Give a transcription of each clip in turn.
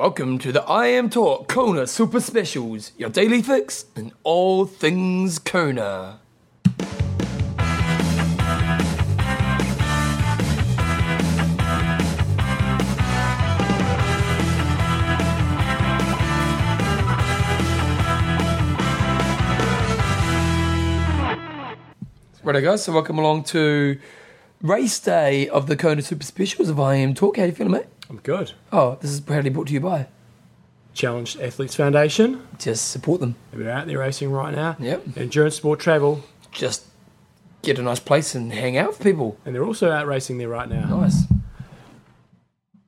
Welcome to the I Am Talk Kona Super Specials, your daily fix in all things Kona. Righto, guys. So welcome along to race day of the Kona Super Specials of I Am Talk. How are you feeling, mate? I'm good. Oh, this is proudly brought to you by. Challenged Athletes Foundation. Just support them. They're out there racing right now. Yep. Endurance Sport Travel. Just get a nice place and hang out with people. And they're also out racing there right now. Nice.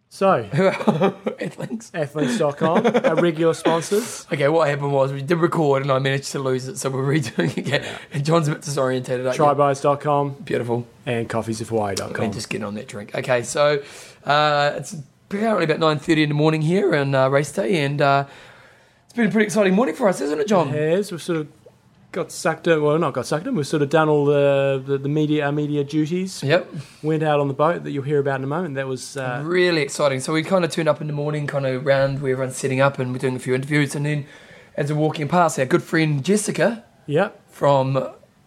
So, Athletes. athletes.com, our regular sponsors. Okay, what happened was we did record and I managed to lose it, so we're redoing it again. And John's a bit disorientated. aren't? Trybuys.com Beautiful. and coffeesofhawaii.com. And just getting on that drink. Okay, so uh, it's apparently about nine thirty in the morning here on uh, race day, and uh, it's been a pretty exciting morning for us, isn't it, John? It Has we've sort of got sucked in. Well, not got sucked in. We've sort of done all the the, the media our media duties. Yep. Went out on the boat that you'll hear about in a moment. That was uh, really exciting. So we kind of turned up in the morning, kind of around where everyone's setting up, and we're doing a few interviews. And then as we're walking past, our good friend Jessica yeah, from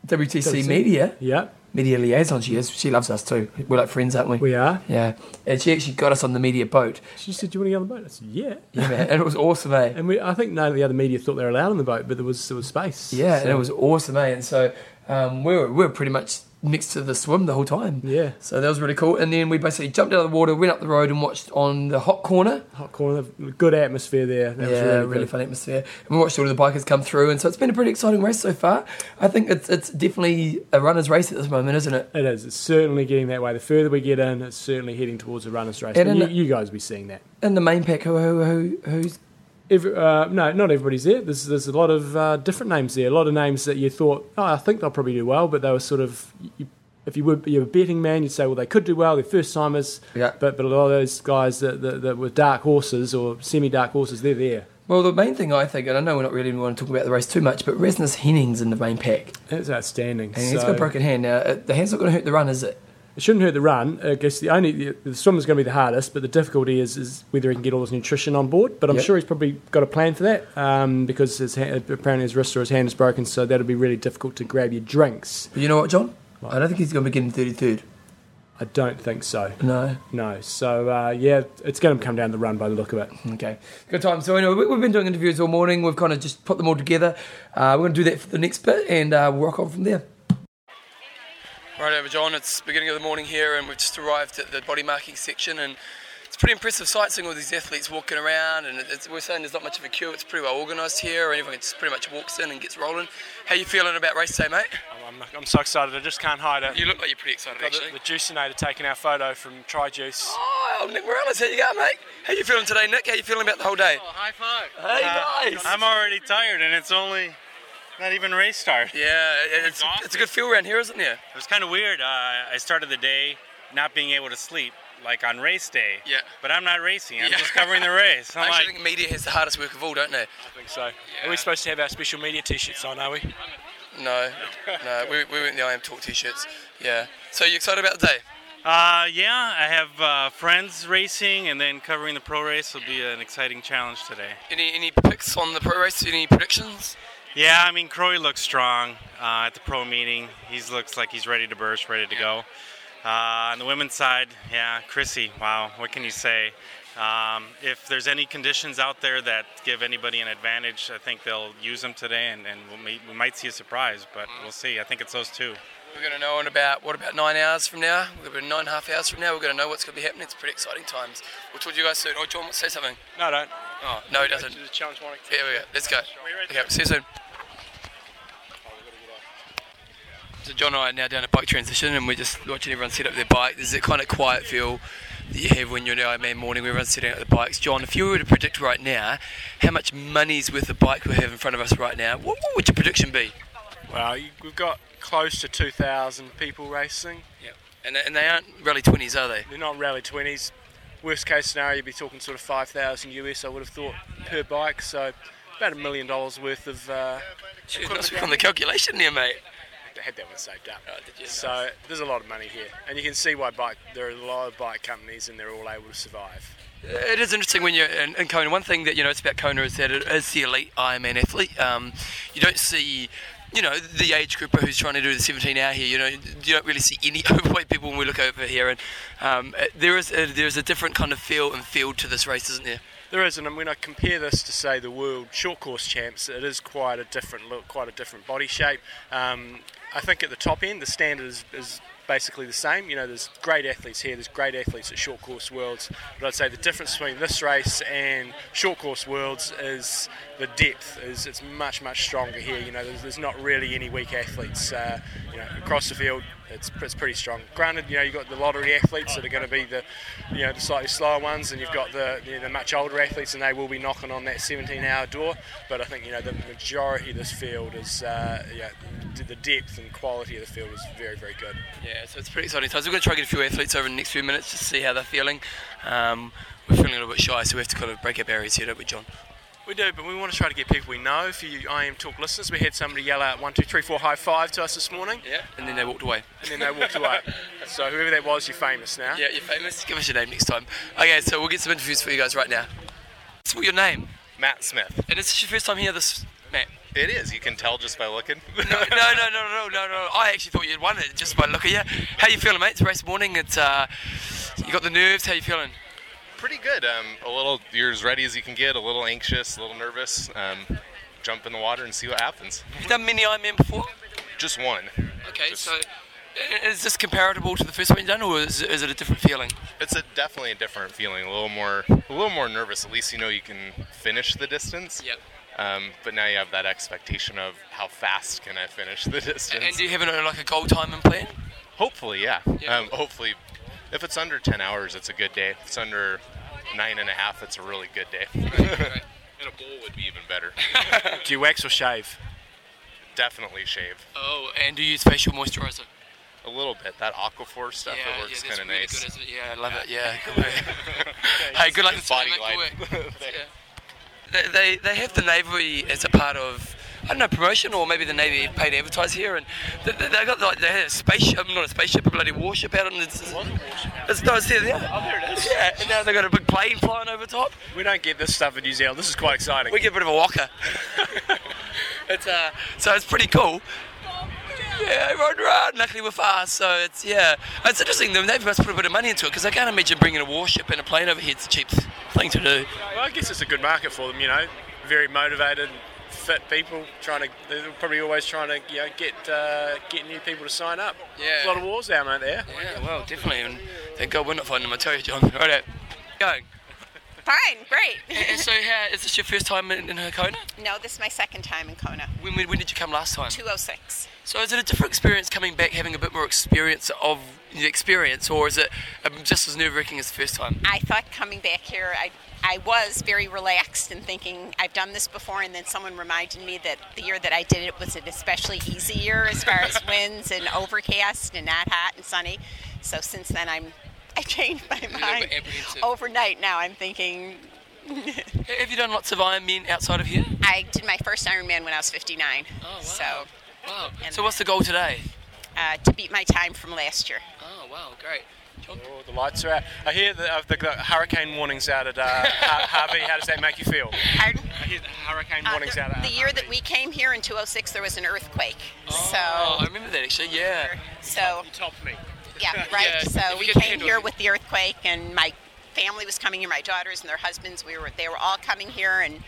WTC WTC. Media, yeah. Media liaison, she is. She loves us too. We're like friends, aren't we? We are. yeah. And she actually got us on the media boat. She said, "Do you want to get on the boat?" I said, "Yeah." Yeah, man. And it was awesome, eh? And we, I think none of the other media thought they were allowed on the boat, but there was there was space. Yeah, and it was awesome, eh? And so um, we, were, we were pretty much next to the swim the whole time. yeah. So that was really cool. And then we basically jumped out of the water, went up the road, and watched on the hot corner. Hot corner, good atmosphere there. That was yeah, really, really, fun atmosphere. And we watched all of the bikers come through, and so it's been a pretty exciting race so far. I think it's it's definitely a runner's race at this moment, isn't it? It is. It's certainly getting that way. The further we get in, it's certainly heading towards a runner's race. And And you, the- you guys will be seeing that. And the main pack, who, who, who who's Every, uh, no, not everybody's there. There's, there's a lot of uh, different names there. A lot of names that you thought, oh, I think they'll probably do well, but they were sort of, you, if you were you're a betting man, you'd say, well, they could do well. They're first timers, yeah. but but a lot of those guys that, that, that were dark horses or semi dark horses, they're there. Well, the main thing I think, and I know we're not really want to talk about the race too much, but Rasmus Henning's in the main pack, That's outstanding. and he's So- got a broken hand. Now, uh, the hand's not going to hurt the run, is it? Shouldn't hurt the run. I guess the only the, the swim is going to be the hardest, but the difficulty is, is whether he can get all his nutrition on board. But I'm Yep. sure he's probably got a plan for that um, because his hand, apparently his wrist or his hand is broken, so that'll be really difficult to grab your drinks. But you know what, John? What? I don't think he's going to be getting 33rd. I don't think so. No. No. So uh, yeah, it's going to come down the run by the look of it. Okay, good time. So anyway, we- we've been doing interviews all morning. We've kind of just put them all together. Uh, we're going to do that for the next bit, and uh, we'll rock on from there. Right over, John. It's beginning of the morning here, and we've just arrived at the body marking section, and it's pretty impressive sight seeing all these athletes walking around. And it's, we're saying there's not much of a queue. It's pretty well organised here, and everyone just pretty much walks in and gets rolling. How you feeling about race day, mate? I'm, I'm, I'm so excited, I just can't hide it. You look like you're pretty excited, Got actually. the, the Juicinator taking our photo from Try Juice. Oh, Nick Morales, how you going, mate? How you feeling today, Nick? How you feeling about the whole day? Oh, high five. Hey, uh, guys. I'm already tired and it's only not even race start. Yeah, it's, it's a good feel around here, isn't there? It was kind of weird. Uh, I started the day not being able to sleep, like on race day. Yeah. But I'm not racing. I'm Yeah. just covering the race. I I'm actually like, think media has the hardest work of all, don't they? I think so. Are we supposed to have our special media T-shirts on? Are we? No, no, we, we went the I Am Talk t-shirts. Yeah. So you excited about the day? uh, yeah, I have uh, friends racing, and then covering the pro race will be an exciting challenge today. Any any picks on the pro race? Any predictions? Yeah, I mean, Crowie looks strong uh, at the pro meeting. He looks like he's ready to burst, ready to go. Uh, on the women's side, yeah, Chrissy, wow, what can you say? Um, if there's any conditions out there that give anybody an advantage, I think they'll use them today, and, and we'll, may- we might see a surprise, but we'll see. I think it's those two. We're gonna know in about what about nine hours from now? We're gonna be nine and a half hours from now. We're gonna know what's gonna be happening. It's pretty exciting times. We'll talk to you guys soon. Oh, John, say something. No, don't. Oh, no, he doesn't. The challenge morning. Here we go. Let's go. Okay, see you soon. So John and I are now down at bike transition, and we're just watching everyone set up their bike. There's a kind of quiet feel that you have when you're in the Ironman morning. where Everyone's setting up the bikes. John, if you were to predict right now how much money's worth of bike we have in front of us right now, what, what would your prediction be? Well, we've got close to 2,000 people racing. And, and they aren't rally 20s, are they? They're not rally 20s. Worst case scenario, you'd be talking sort of 5,000 US, I would have thought, per bike. So about a million dollars worth of. Uh, Jeez, not on the calculation there, mate. I had that one saved up. Oh, did you? So there's a lot of money here, and you can see why bike. There are a lot of bike companies, and they're all able to survive. It is interesting when you're in, in Kona. One thing that you know it's about Kona is that it is the elite Ironman athlete. Um, you don't see, you know, the age grouper who's trying to do the 17 hour here. You know, you don't really see any overweight people when we look over here, and um, there is a, there is a different kind of feel and field to this race, isn't there? There is, and when I compare this to say the world short course champs, it is quite a different look, quite a different body shape. Um, I think at the top end, the standard is, is basically the same. You know, there's great athletes here, there's great athletes at short course worlds, but I'd say the difference between this race and short course worlds is the depth. is It's much much stronger here. You know, there's, there's not really any weak athletes. Uh, you know, across the field, it's, it's pretty strong. Granted, you know, you've got the lottery athletes that are going to be the, you know, the slightly slower ones, and you've got the, the, the much older athletes, and they will be knocking on that 17-hour door. But I think you know the majority of this field is, uh, yeah, the depth and quality of the field is very very good. Yeah, so it's pretty exciting times. We're going to try to get a few athletes over in the next few minutes to see how they're feeling. Um, we're feeling a little bit shy, so we have to kind of break our barriers here, don't we, John? We do, but we want to try to get people we know. For you I Am Talk listeners, we had somebody yell out one, two, three, four, high five to us this morning, Yeah. And then they walked away. and then they walked away. So whoever that was, you're famous now. Yeah, you're famous. Give us your name next time. Okay, so we'll get some interviews for you guys right now. So, what's your name? Matt Smith. And is this your first time here, this Matt? It is. You can tell just by looking. No, no, no, no, no, no, no. I actually thought you'd won it just by looking. at you. How you feeling, mate? It's race morning. It's uh, you got the nerves. How you feeling? Pretty good. Um, a little. You're as ready as you can get. A little anxious. A little nervous. Um, jump in the water and see what happens. You done mini Ironman before? Just one. Okay, Just- so is this comparable to the first one you've done, or is, is it a different feeling? It's a definitely a different feeling. A little more. A little more nervous. At least you know you can finish the distance. Yep. Um, but now you have that expectation of how fast can I finish the distance. And do you have a, like a goal time in plan? Hopefully, yeah. Yeah. Um, hopefully, if it's under 10 hours, it's a good day. If it's under nine and a half, it's a really good day. and a bowl would be even better. Do you wax or shave? Definitely shave Oh, and do you use facial moisturizer? a little bit. That Aquaphor stuff it works that's kind of really nice. Good, isn't it? Yeah, I love it. Yeah. Good work. hey, good luck. It's today, body mate. Good glide. Yeah. They, they they have the Navy as a part of I don't know promotion or maybe the Navy paid to advertise here and they, they they got like they had a spaceship not a spaceship a bloody warship out on the it's, it's, no, it's there, there. Oh, there it is. Yeah, and now they've got a big plane flying over top. We don't get this stuff in New Zealand. This is quite exciting. We get a bit of a walker. it's uh, so it's pretty cool. Yeah, run, run. Luckily we're fast, so it's yeah. It's interesting. The Navy must put a bit of money into it because I can't imagine bringing a warship and a plane over here. It's a cheap thing to do. Well, I guess it's a good market for them. You know, very motivated, fit people trying to. They're probably always trying to you know, get uh, get new people to sign up. Yeah. a lot of wars down out there. Yeah, well, definitely. And thank God we're not finding them. I tell you, John. Right, out. going. Fine, great. And so, how, is this your first time in, in Hakona? No, this is my second time in Kona. When, when, when did you come last time? 206. So, is it a different experience coming back, having a bit more experience of the experience, or is it um, just as nerve wracking as the first time? I thought coming back here, I, I was very relaxed and thinking I've done this before, and then someone reminded me that the year that I did it was an especially easy year as far as winds and overcast and not hot and sunny. So since then, I'm I changed my mind overnight. Now I'm thinking Have you done lots of Ironmen outside of here? I did my first Ironman when I was 59. Oh, wow. So Wow. And So, what's the goal today? uh, to beat my time from last year. Oh, wow, great. John? Oh, the lights are out. I hear the, uh, the, the hurricane warnings out at uh, Hawi. How does that make you feel? Pardon? I hear the hurricane Uh, warnings the, out at the year that we came here in 206, there was an earthquake. Oh, so, I remember that actually, yeah. so You topped me. yeah, right. Yeah, so if we came here with the earthquake, and my family was coming here. My daughters and their husbands. We were. They were all coming here, and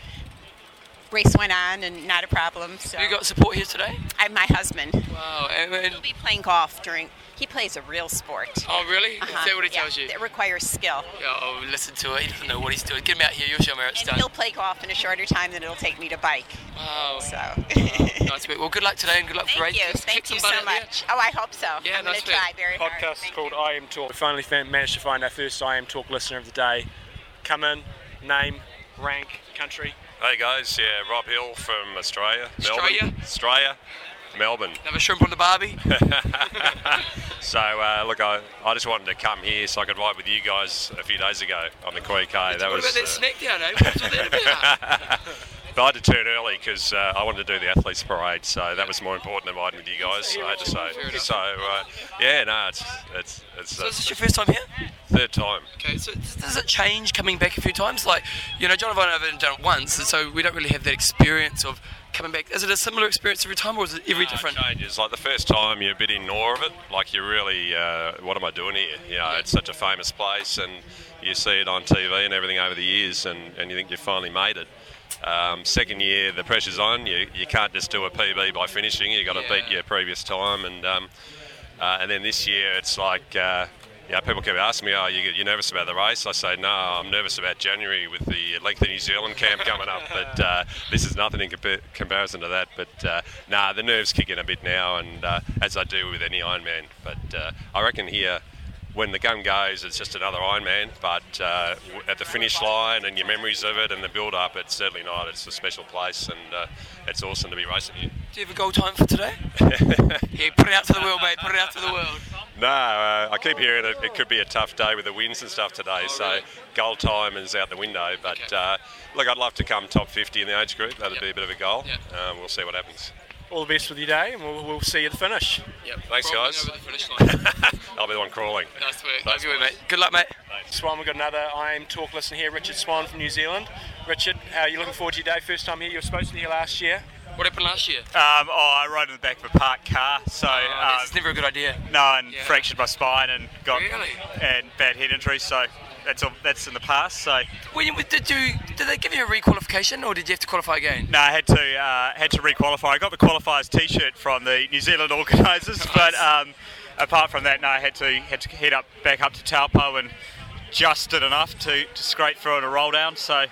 race went on, and not a problem. So You got support here today? I, my husband. Wow. And, and, He'll be playing golf during. He plays a real sport. oh, really? Is Uh-huh, that what he yeah, tells you? It requires skill. Yeah, oh, listen to it. He doesn't know what he's doing. Get him out here. You'll show him how it's And done. he'll play golf in a shorter time than it'll take me to bike. Wow. So. nice bit. Well, good luck today and good luck for Thank race. you. Just Thank you so butt out there. much. Oh, I hope so. Yeah, I'm going nice to bit. try very hard. podcast Thank called. I Am Talk. We finally managed to find our first I Am Talk listener of the day. Come in, name, rank, country. Hey guys, yeah, Rob Hill from Australia, Australia? Melbourne, Australia, Melbourne. Another shrimp on the barbie. So uh, look, I, I just wanted to come here so I could ride with you guys a few days ago on the Queen K. That what was about that uh, snack down, eh? What's that about? but I had to turn early because uh, I wanted to do the athletes parade, so that was more important than riding with you guys. I had to say. So uh, yeah, no, it's it's it's So uh, is this your first time here? third time. Okay, so does it change coming back a few times? Like, you know, John and I have only done it once, and so we don't really have that experience of coming back. Is it a similar experience every time, or is it every No, different? It changes. Like the first time, you're a bit in awe of it. Like you're really, uh, what am I doing here? You know, it's such a famous place, and you see it on TV and everything over the years, and, and you think you've finally made it. Um, second year, the pressure's on. You you can't just do a PB by finishing. You've got to Yeah. beat your previous time, and um, uh, and then this year, it's like. Uh, yeah, people keep asking me, "Oh, you, you're nervous about the race?" I say, "No, I'm nervous about January with the Length of New Zealand camp coming up." But uh, this is nothing in compa- comparison to that. But uh, nah, the nerves kick in a bit now, and uh, as I do with any Ironman. But uh, I reckon here, when the gun goes, it's just another Ironman. But uh, at the finish line and your memories of it and the build-up, it's certainly not. It's a special place, and uh, it's awesome to be racing here. Do you have a goal time for today? yeah, put it out to the world, mate. Put it out to the world. No, uh, I keep hearing it, it could be a tough day with the winds and stuff today, so really? goal time is out the window. But Okay. uh, look, I'd love to come top 50 in the age group. That'd Yep. be a bit of a goal. Yep. Um, we'll see what happens. All the best with your day, and we'll, we'll see you at the finish. Yep. Thanks, Crawling guys. Over the finish line. I'll be the one crawling. nice work. Nice Nice work, mate. Good luck, mate. Swan, we've got another I Am Talk listener here, Richard Swan from New Zealand. Richard, how are you looking forward to your day? First time here, you were supposed to be here last year. What happened last year? Um, oh, I rode in the back of a parked car, so Oh, um, it's never a good idea. no, and Yeah. fractured my spine and got Really? and bad head injury. So that's all, that's in the past. So When did you did they give you a requalification or did you have to qualify again? no, I had to uh, had to requalify. I got the qualifiers T-shirt from the New Zealand organisers, but um, apart from that, no, I had to had to head up back up to Taupo and just did enough to, to scrape through on a roll down. So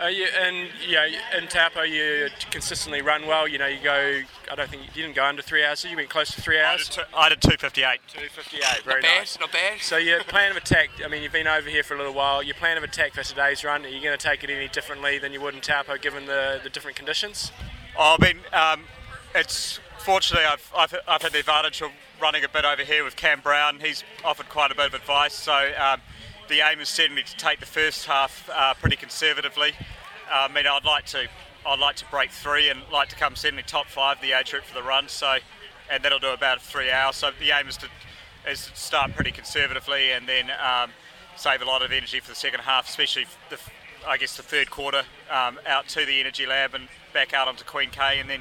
Are you in you know in Taupo? You consistently run well. You know you go. I don't think you didn't go under three hours. So you went close to three hours. I did 258. Two fifty-eight. Very not bad. nice. Not bad. So your plan of attack. I mean, you've been over here for a little while. Your plan of attack for today's run. Are you going to take it any differently than you would in Taupo, given the, the different conditions? Oh, I mean, um, it's fortunately I've, I've, I've had the advantage of running a bit over here with Cam Brown. He's offered quite a bit of advice. So um, the aim is certainly to take the first half uh, pretty conservatively. Uh, I mean, I'd like to I'd like to break three and like to come certainly top five the age group for the run. So, and that'll do about three hours. So the aim is to is to start pretty conservatively and then um, save a lot of energy for the second half, especially the I guess the third quarter um, out to the energy lab and back out onto Queen K and then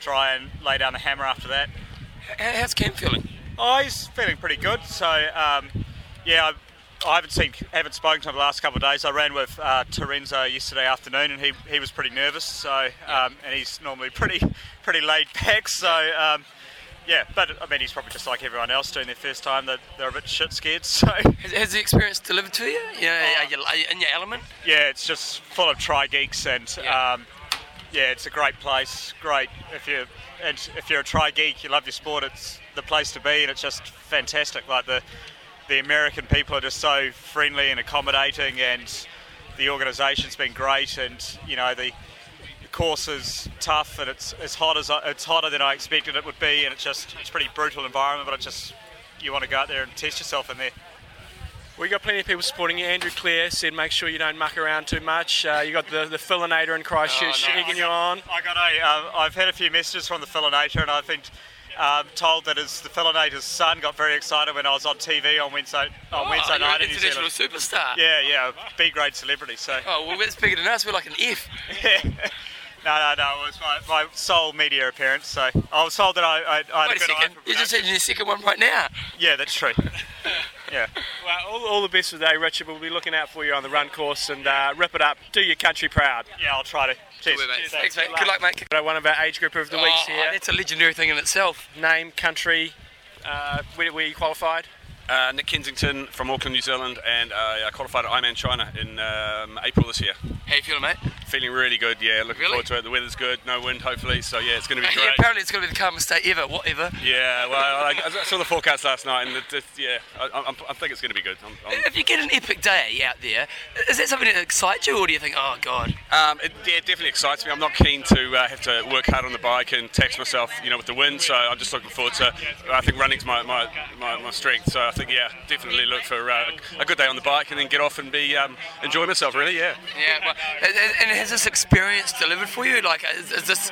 try and lay down the hammer after that. How's Cam feeling? Oh, he's feeling pretty good. So um, yeah, I, haven't seen, haven't spoken to him the last couple of days. I ran with uh, Terenzo yesterday afternoon, and he, he was pretty nervous. So um, and he's normally pretty pretty laid back. So um, yeah, but I mean he's probably just like everyone else doing their first time. That they're a bit shit scared. So Has, has the experience delivered to you? Yeah, know, are you, are you in your element? yeah, it's just full of tri geeks and. Yeah. Um, yeah, it's a great place. Great if you and if you're a tri geek, you love your sport. It's the place to be, and it's just fantastic. Like the the American people are just so friendly and accommodating, and the organisation's been great. And you know the, the course is tough, and it's as hot as I- it's hotter than I expected it would be, and it's just it's a pretty brutal environment. But it's just you want to go out there and test yourself in there. We got plenty of people supporting you. Andrew Clear said, make sure you don't muck around too much. Uh, you got the the Fillinator in Christchurch Oh, no. egging you on. I got a. Um, I've had a few messages from the Fillinator, and I've been um, told that his, the Fillinator's son got very excited when I was on TV on Wednesday on Wednesday oh, you're night an in international superstar. Yeah, yeah, B grade celebrity. So Oh, well, that's bigger than us. We're like an F. no, no, no. It was my, my sole media appearance. So I was told that I, I, I had Wait a a second. You're just production. your second one right now. Yeah, that's true. yeah. Well, all, all the best for today, Richard. We'll be looking out for you on the run course and uh, rip it up. Do your country proud. Yeah, I'll try to. Cheers. Good, mate. Cheers, Thanks, mate. Good luck, mate. One of our age group of the weeks Oh, here. That's a legendary thing in itself. Name, country, uh, where, where you qualified. Uh, Nick Kensington from Auckland, New Zealand, and uh, I qualified at Ironman China in um, April this year. How you feeling, mate? Feeling really good, yeah. Looking Really? forward to it. The weather's good, no wind, hopefully, so yeah, it's going to be Yeah, great. apparently it's going to be the calmest day ever. Whatever. Yeah, well, I, I saw the forecast last night, and it, it, yeah, I, I, I think it's going to be good. I'm, I'm, If you get an epic day out there, is that something that excites you, or do you think, oh god? Um, it, yeah, it definitely excites me. I'm not keen to uh, have to work hard on the bike and tax myself, you know, with the wind. So I'm just looking forward to. I think running's my, my, my, my strength. So think yeah, definitely look for uh, a good day on the bike and then get off and be um, enjoy myself. Really, yeah. Yeah. Well, and, has this experience delivered for you? Like, is, is this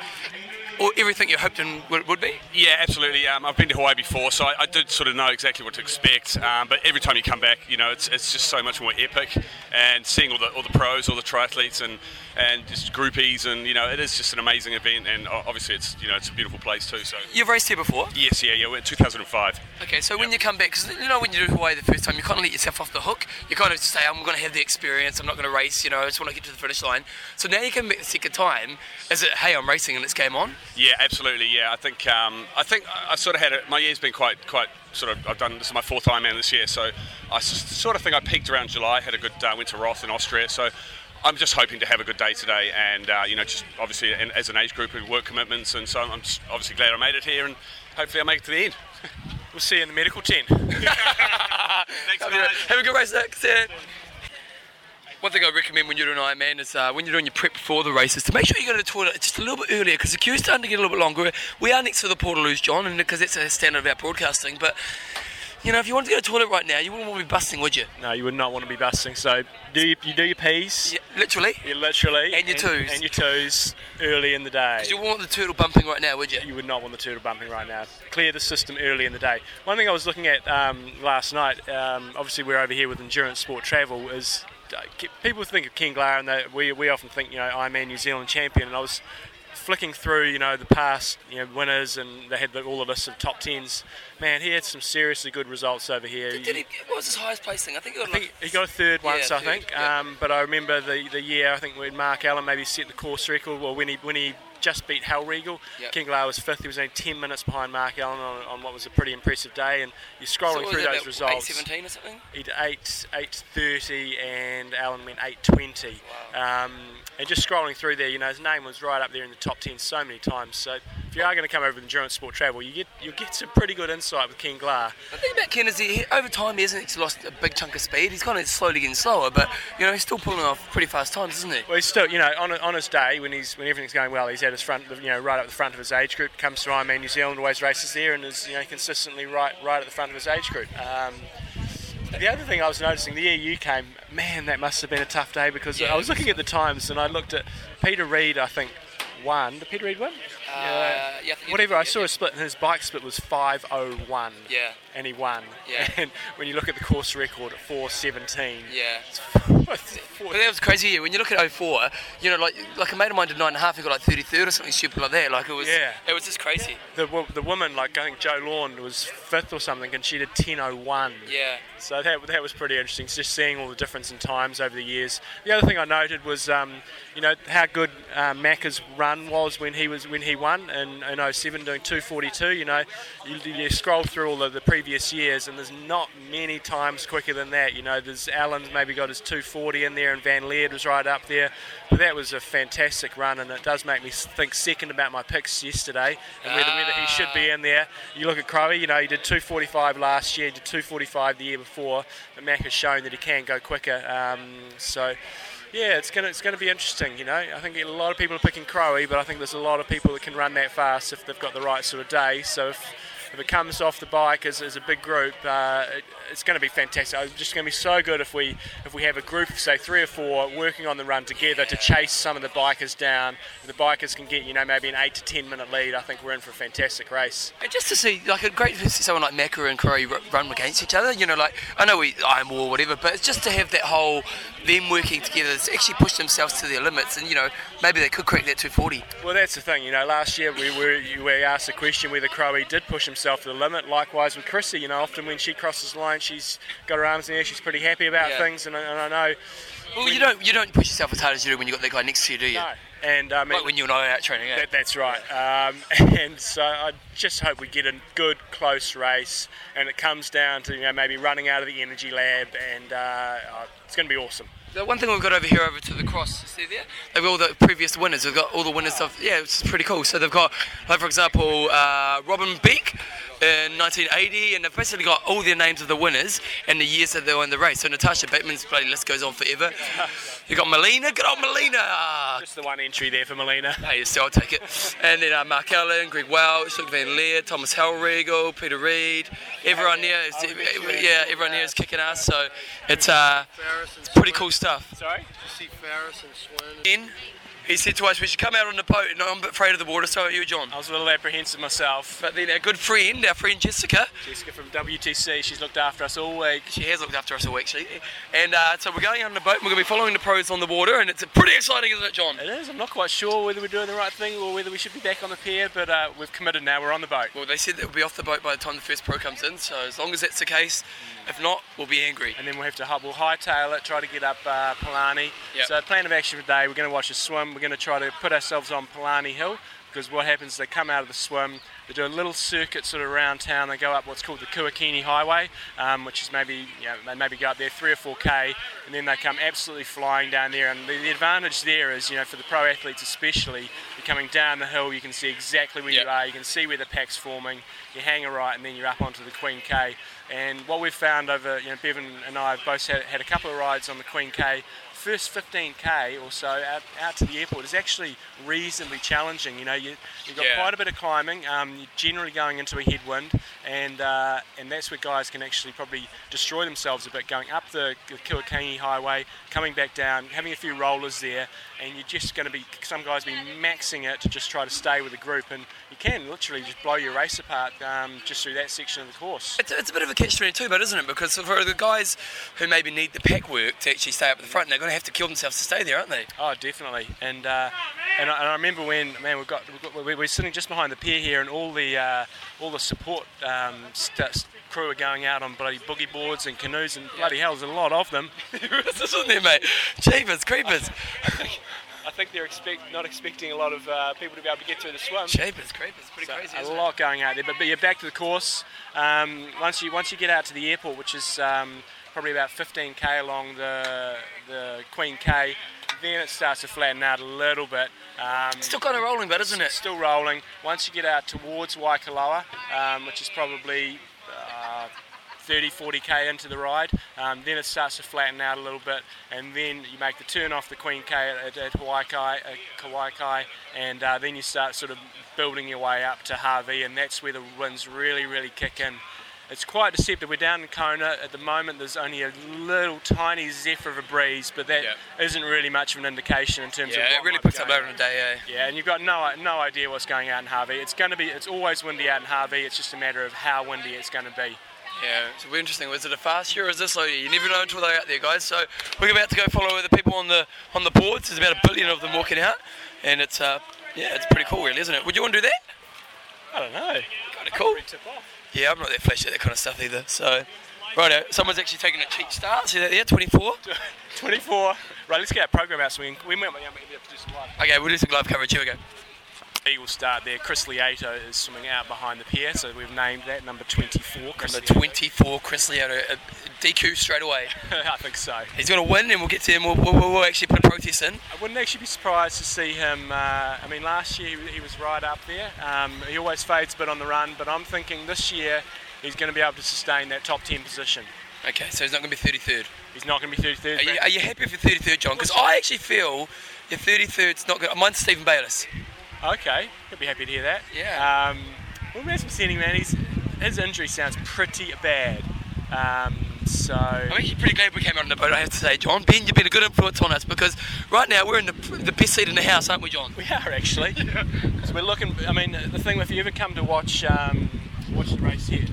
or everything you hoped and would, be? Yeah, absolutely. Um, I've been to Hawaii before, so I, I, did sort of know exactly what to expect. Um, but every time you come back, you know, it's, it's just so much more epic. And seeing all the all the pros, all the triathletes, and and just groupies, and you know, it is just an amazing event. And obviously, it's you know, it's a beautiful place too. So you've raced here before? Yes, yeah, yeah. We're in 2005. Okay, so yep. when you come back, because you know, when you do Hawaii the first time, you kind of let yourself off the hook. You kind of just say, I'm going to have the experience. I'm not going to race. You know, I just want to get to the finish line. So now you come back the second time. Is it, hey, I'm racing and it's game on? Yeah, absolutely. Yeah, I think um, I think I sort of had it. My year's been quite quite sort of I've done this is my fourth Ironman this year, so I sort of think I peaked around July. Had a good uh, winter Roth in Austria, so I'm just hoping to have a good day today, and uh, you know, just obviously as an age group and work commitments, and so I'm just obviously glad I made it here, and hopefully I make it to the end. we'll see you in the medical tent. Thanks, have a good race, Nick. See you. One thing I recommend when you're doing Ironman is uh, when you're doing your prep before the races to make sure you go to the toilet just a little bit earlier because the queue's starting to get a little bit longer. We are next to the Portaloos, John, and because it's a standard of our broadcasting, but you know, if you wanted to go to the toilet right now, you wouldn't want to be busting, would you? No, you would not want to be busting. So do you, you do your pees? Yeah, literally. You literally. And your twos. And, your twos early in the day. Because you wouldn't want the turtle bumping right now, would you? You would not want the turtle bumping right now. Clear the system early in the day. One thing I was looking at um, last night, um, obviously we're over here with Endurance Sport Travel, is people think of Ken Glah and they, we, we often think, you know, Ironman New Zealand champion. And I was flicking through, you know, the past you know, winners, and they had the, all the lists of top tens. Man, he had some seriously good results over here. Did, did he, what was his highest placing? I think he got, think he got a third yeah, once. I think, yeah. um, but I remember the the year I think when Mark Allen maybe set the course record, or when he when he just beat Hellriegel. Yep. Ken Glah was fifth. He was only 10 minutes behind Mark Allen on, on what was a pretty impressive day. And you're scrolling so through those results. 817 or something? He did 8, 830 and Allen went 820. Wow. Um, and just scrolling through there, you know, his name was right up there in the top 10 so many times. So if you are going to come over with Endurance Sport Travel, you get you get some pretty good insight with Ken Glah. The thing about Ken is he, over time he hasn't lost a big chunk of speed. He's kind of slowly getting slower, but you know he's still pulling off pretty fast times, isn't he? Well, he's still, you know, on, on his day when he's when everything's going well, he's at his front, you know, right up the front of his age group. Comes to Ironman New Zealand, always races there, and is you know consistently right right at the front of his age group. Um, the other thing I was noticing, the year you came, man, that must have been a tough day because yeah, I was looking at the times and I looked at Peter Reid, I think, won. Did Peter Reid win? Uh, yeah, whatever. I saw a split, and his bike split was 5:01. Yeah. And he won. Yeah. And when you look at the course record at 4:17. Yeah. but that was crazy. Yeah. When you look at 04, you know, like like a mate of mine did nine and a half. He got like 33rd or something stupid like that. Like it was. Yeah. It was just crazy. The the woman, like I think Jo Lawn was fifth or something, and she did 10:01. Yeah. So that that was pretty interesting. Just seeing all the difference in times over the years. The other thing I noted was, um, you know, how good uh, Macca's run was when he was when he won in, in 07 doing 242. You know, you, you scroll through all of the previous years, and there's not many times quicker than that. You know, there's Allen's maybe got his 240 in there, and Van Lierde was right up there. But that was a fantastic run, and it does make me think second about my picks yesterday and whether, whether he should be in there. You look at Crowe, you know, he did 245 last year, did 245 the year before, but Mac has shown that he can go quicker. Um, so yeah, it's gonna it's gonna be interesting. You know, I think a lot of people are picking Crowe, but I think there's a lot of people that can run that fast if they've got the right sort of day. So if if it comes off the bike as, as a big group, uh, it, it's going to be fantastic. It's just going to be so good if we if we have a group of say three or four working on the run together to chase some of the bikers down. The bikers can get you know maybe an eight to ten minute lead. I think we're in for a fantastic race. And just to see like a great to see someone like Macca and Crowe run against each other. You know, like I know we Iron War or whatever, but it's just to have that whole them working together to actually push themselves to their limits, and you know maybe they could crack that 240. Well, that's the thing. You know, last year we were we asked the question whether Crowe did push himself to the limit. Likewise with Chrissy. You know, often when she crosses the line, she's got her arms in the air. She's pretty happy about yeah. things, and, and I know. Well, you don't you don't push yourself as hard as you do when you have got that guy next to you, do you? No. And um, like when you and I are out training. Yeah. That, that's right. Um, and so I just hope we get a good close race, and it comes down to you know maybe running out of the energy lab, and uh, oh, it's going to be awesome. The one thing we've got over here over to the cross, see there? They've got all the previous winners. They've got all the winners of, yeah, it's pretty cool. So they've got, like for example, uh, Robin Beck in 1980, and they've basically got all their names of the winners and the years that they were in the race. So Natascha Badmann's bloody list goes on forever. You got Melina, good old Melina. Just the one entry there for Melina. Hey, still I'll take it. And then uh, Mark Allen, Greg Welch, Luc Van Lierde, Thomas Hellriegel, Peter Reid. Everyone here is, yeah, everyone here is kicking ass. So it's uh, it's pretty cool stuff. Sorry? Did you see Ferris and Swin. In, he said to us, we should come out on the boat. No, I'm a bit afraid of the water, so are you, John. I was a little apprehensive myself. But then our good friend, our friend Jessica, Jessica from WTC, she's looked after us all week. she has looked after us all week, actually. And uh, so we're going out on the boat, and we're going to be following the pros on the water, and it's pretty exciting, isn't it, John? It is. I'm not quite sure whether we're doing the right thing or whether we should be back on the pier, but uh, we've committed now. We're on the boat. Well, they said that we'll be off the boat by the time the first pro comes in, so as long as that's the case, if not, we'll be angry. And then we'll have to we'll hightail it, try to get up uh, Palani. Yep. So plan of action for today, we're going to watch a swim. We're going to try to put ourselves on Palani Hill because what happens is they come out of the swim, they do a little circuit sort of around town. They go up what's called the Kuakini Highway, um, which is maybe you know, they maybe go up there three or four k, and then they come absolutely flying down there. And the, the advantage there is, you know, for the pro athletes especially, you're coming down the hill, you can see exactly where Yep. you are, you can see where the pack's forming. You hang a right, and then you're up onto the Queen K. And what we've found over, you know, Bevan and I have both had, had a couple of rides on the Queen K. First 15k or so out, out to the airport is actually reasonably challenging. You know, you, you've got Yeah. quite a bit of climbing. Um, you're generally going into a headwind, and uh, and that's where guys can actually probably destroy themselves a bit, going up the, the Kuakini Highway, coming back down, having a few rollers there, and you're just going to be some guys be maxing it to just try to stay with the group, and you can literally just blow your race apart um, just through that section of the course. It's, it's a bit of a catch-22, but isn't it? Because for the guys who maybe need the pack work to actually stay up at the front, they're going to have to kill themselves to stay there, aren't they? Oh, definitely. And uh, and, I, and I remember when man we've got, we've got we- we're sitting just behind the pier here, and all the uh, all the support um, st- crew are going out on bloody boogie boards and canoes, and bloody hell, there's a lot of them. isn't there, mate? Jeepers, creepers. I think they're expect, not expecting a lot of uh, people to be able to get through the swim. Jeepers, creepers, pretty So, crazy. a isn't it? lot going out there, but, but you're back to the course. Um, once you once you get out to the airport, which is um, probably about 15k along the the Queen K, then it starts to flatten out a little bit. Um, Still kind of rolling, but isn't it? Still rolling. Once you get out towards Waikoloa, um, which is probably uh, 30, 40k into the ride, um, then it starts to flatten out a little bit, and then you make the turn off the Queen K at, at Kawaihae, at Kawaihae, and uh, then you start sort of building your way up to Hawi, and that's where the winds really, really kick in. It's quite deceptive. We're down in Kona at the moment. There's only a little tiny zephyr of a breeze, but that Yeah. not really much of an indication in terms of Yeah, it really puts up in the day, eh? yeah, and you've got no no idea what's going on in Hawi. It's going to be it's always windy out in Hawi. It's just a matter of how windy it's going to be. Yeah, it's really interesting. Was it a fast year or is this slow year? You never know until they're out there, guys. So we're about to go follow the people on the on the boards. There's about a billion of them walking out, and it's uh yeah, it's pretty cool, really, isn't it? Would you want to do that? I don't know. Kind of cool. Yeah, I'm not that flashy at that kind of stuff either. So, righto, someone's actually taking a cheat start. See that there, 24. 24. Right, let's get our program out so we can, we might be able to do some live. Okay, we'll do some live coverage. Here we go. Eagle start there. Chris Lieto is swimming out behind the pier, so we've named that number 24. Chris Number Lieto. 24, Chris Lieto, uh, DQ straight away. I think so. He's going to win, and we'll get to him. We'll, we'll, we'll actually put a protest in. I wouldn't actually be surprised to see him. Uh, I mean, last year he, he was right up there. Um, he always fades a bit on the run, but I'm thinking this year he's going to be able to sustain that top 10 position. Okay, so he's not going to be 33rd. He's not going to be 33rd. Are you, are you happy your 33rd, John? Because I actually feel your 33rd's not good. Mine's Stephen Bayliss. Okay, he'll be happy to hear that. Yeah. Um, well, Rasmus Henning, man, he's, his injury sounds pretty bad. Um, so. I'm actually pretty glad we came out on the boat, I have to say, John. Ben, you've been a good influence on us because right now we're in the, the best seat in the house, aren't we, John? We are actually. Because we're looking. I mean, the thing if you ever come to watch um, watch the race here,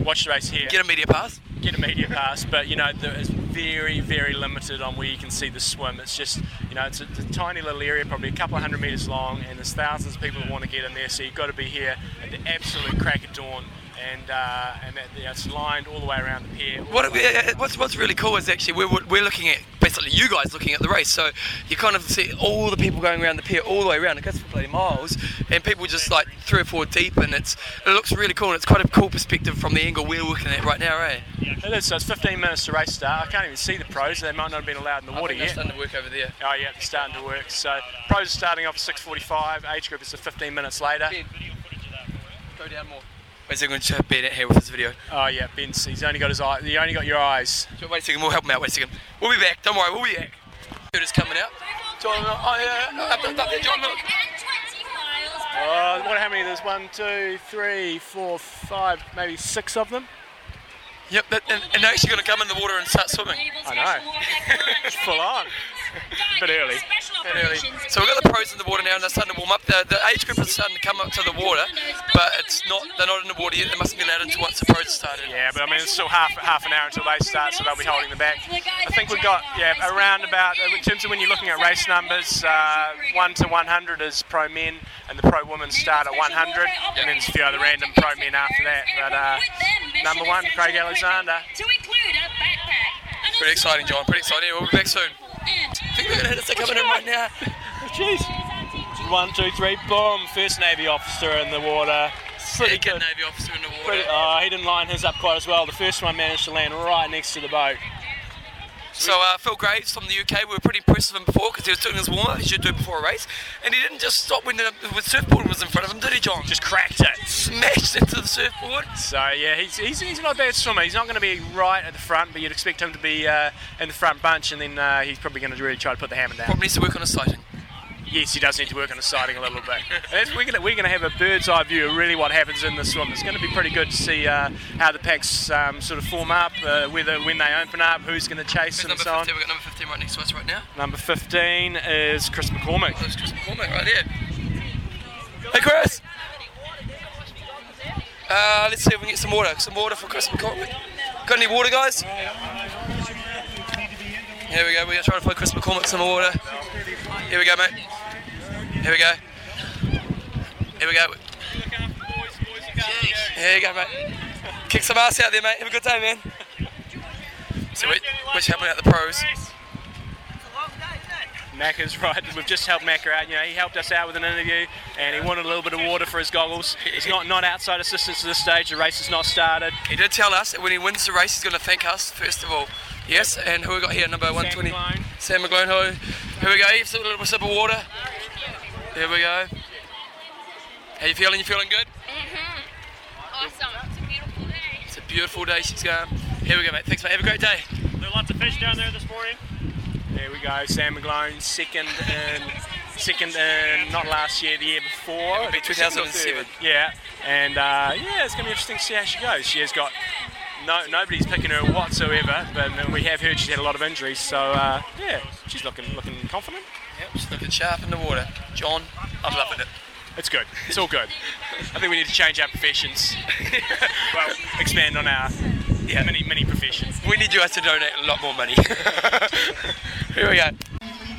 watch the race here. Get a media pass. Get a media pass, but you know there is very very limited on where you can see the swim. It's just you know it's a, it's a tiny little area, probably a couple of hundred meters long, and there's thousands of people who want to get in there. So you've got to be here at the absolute crack of dawn. And uh, and that, know, it's lined all the way around the pier. What, uh, what's, what's really cool is actually we're, we're looking at basically you guys looking at the race. So you kind of see all the people going around the pier all the way around. It goes for bloody miles, and people just like three or four deep, and it's it looks really cool. And it's quite a cool perspective from the angle we're looking at right now, eh? It is. So it's 15 minutes to race start. I can't even see the pros. They might not have been allowed in the I water yet. starting to work over there. Oh yeah, they're starting to work. So pros are starting off at 6:45. Age group is at 15 minutes later. Go down more. Wait a second, to Ben out here with this video. Oh yeah, Ben's. He's only got his eye. You only got your eyes. Wait a second, we'll help him out. Wait a second. We'll be back. Don't worry, we'll be back. It is coming out. John, uh, oh yeah, up, up, up there, John, look. Oh, what? How many? There's one, two, three, four, five, maybe six of them. Yep, that, and, and they're actually going to come in the water and start swimming. I know. full on. A bit early. Bit early. So we've got the pros in the water now, and they're starting to warm up. The, the age group is starting to come up to the water, but it's not. They're not in the water yet. They must have been added to once the pros started. Yeah, but I mean, it's still half half an hour until they start, so they'll be holding them back. I think we've got yeah around about in terms of when you're looking at race numbers, uh, one to 100 is pro men, and the pro women start at 100, and then there's a few other random pro men after that. But uh, number one, Craig Alexander. Pretty exciting, John. Pretty exciting. We'll be back soon. I think we're going to hit us. They're coming in right now. Jeez. One, two, three, boom! First Navy officer in the water. Pretty Second good. Navy officer in the water. Pretty, oh, he didn't line his up quite as well. The first one managed to land right next to the boat. So uh, Phil Graves from the UK, we were pretty impressed with him before because he was doing his warm up. He should do it before a race, and he didn't just stop when the, the surfboard was in front of him, did he, John? Just cracked it. Smashed into the surfboard. So yeah, he's, he's, he's not a bad swimmer. He's not going to be right at the front, but you'd expect him to be uh, in the front bunch, and then uh, he's probably going to really try to put the hammer down. Probably needs to work on his sighting. Yes, he does need to work on his sighting a little bit. We're going we're gonna have a bird's eye view of really what happens in the swim. It's going to be pretty good to see uh, how the packs um, sort of form up, uh, whether when they open up, who's going to chase Who's and so on. 15? We've got number 15 right next to us right now. Number 15 is Chris McCormick. Oh, Chris McCormick right there. Hey, Chris. Uh, let's see if we can get some water. Some water for Chris McCormick. Got any water, guys? Here we go. We're going to try to find Chris McCormick some water. Here we go, mate. Here we go. Here we go. Here you go, mate. Kick some ass out there, mate. Have a good day, man. So we- we're just helping out the pros. Macca's right. We've just helped Macca out. You know, he helped us out with an interview, and he wanted a little bit of water for his goggles. It's not not outside assistance at this stage. The race has not started. He did tell us that when he wins the race, he's going to thank us first of all. Yes, and who we got here? Number 120. McGlone. Sam McGlone. Who? Here we go. Here's a little sip of water. There we go. How you feeling? You feeling good? Mhm awesome. It's a beautiful day. It's a beautiful day. She's going. Here we go, mate. Thanks, mate. Have a great day. There are lots of fish down there this morning. There we go. Sam McGlone, second in, second in not last year, the year before. It'd be 2007. Yeah, and uh, yeah, it's going to be interesting to see how she goes. She has got no nobody's picking her whatsoever, but we have heard she's had a lot of injuries. So uh, yeah, she's looking looking confident. Yep, she's looking sharp in the water. John, I'm loving it. It's good. It's all good. I think we need to change our professions. well, expand on our Yeah. many many professions. We need you guys to donate a lot more money. Here we go.